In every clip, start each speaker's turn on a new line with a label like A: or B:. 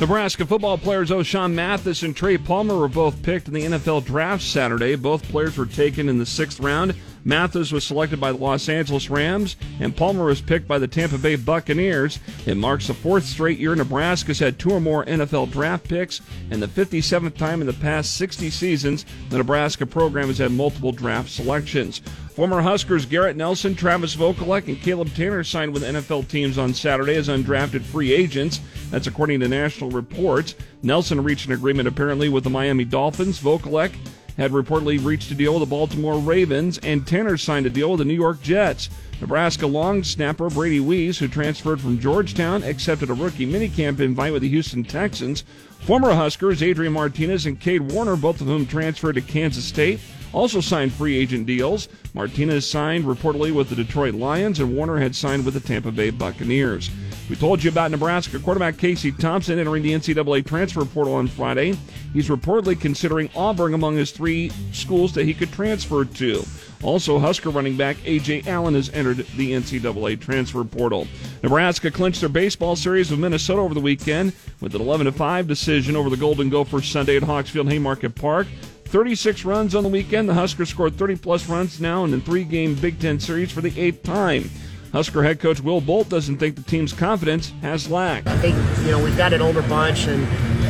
A: Nebraska football players Ochaun Mathis and Trey Palmer were both picked in the NFL draft Saturday. Both players were taken in the sixth round. Mathis was selected by the Los Angeles Rams, and Palmer was picked by the Tampa Bay Buccaneers. It marks the fourth straight year Nebraska's had two or more NFL draft picks, and the 57th time in the past 60 seasons the Nebraska program has had multiple draft selections. Former Huskers Garrett Nelson, Travis Vokolek, and Caleb Tannor signed with NFL teams on Saturday as undrafted free agents. That's according to national reports. Nelson reached an agreement apparently with the Miami Dolphins. Vokolek had reportedly reached a deal with the Baltimore Ravens, and Tannor signed a deal with the New York Jets. Nebraska long snapper Brady Weas, who transferred from Georgetown, accepted a rookie minicamp invite with the Houston Texans. Former Huskers Adrian Martinez and Cade Warner, both of whom transferred to Kansas State, also signed free agent deals. Martinez signed reportedly with the Detroit Lions, and Warner had signed with the Tampa Bay Buccaneers. We told you about Nebraska quarterback Casey Thompson entering the NCAA transfer portal on Friday. He's reportedly considering Auburn among his three schools that he could transfer to. Also, Husker running back Ajay Allen has entered the NCAA transfer portal. Nebraska clinched their baseball series with Minnesota over the weekend with an 11 5 decision over the Golden Gophers Sunday at Hawks Field Haymarket Park. 36 runs on the weekend. The Huskers scored 30 plus runs now in a three game Big Ten series for the eighth time. Husker head coach Will Bolt doesn't think the team's confidence has lacked.
B: I think, you know, we've got an older bunch, and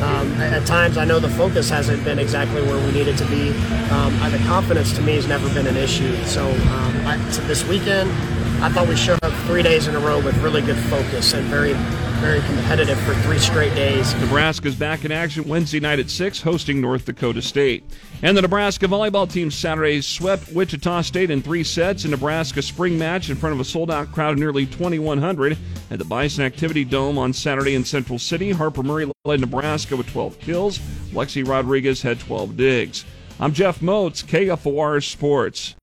B: um, at times I know the focus hasn't been exactly where we need it to be. Um, the confidence to me has never been an issue. So, um, I, so this weekend, I thought we showed up three days in a row with really good focus and very very competitive for three straight days.
A: Nebraska's back in action Wednesday night at 6, hosting North Dakota State. And the Nebraska volleyball team Saturday swept Wichita State in three sets in Nebraska spring match in front of a sold out crowd of nearly 2,100 at the Bison Activity Dome on Saturday in Central City. Harper Murray led Nebraska with 12 kills. Lexi Rodriguez had 12 digs. I'm Jeff Motz, KFOR Sports.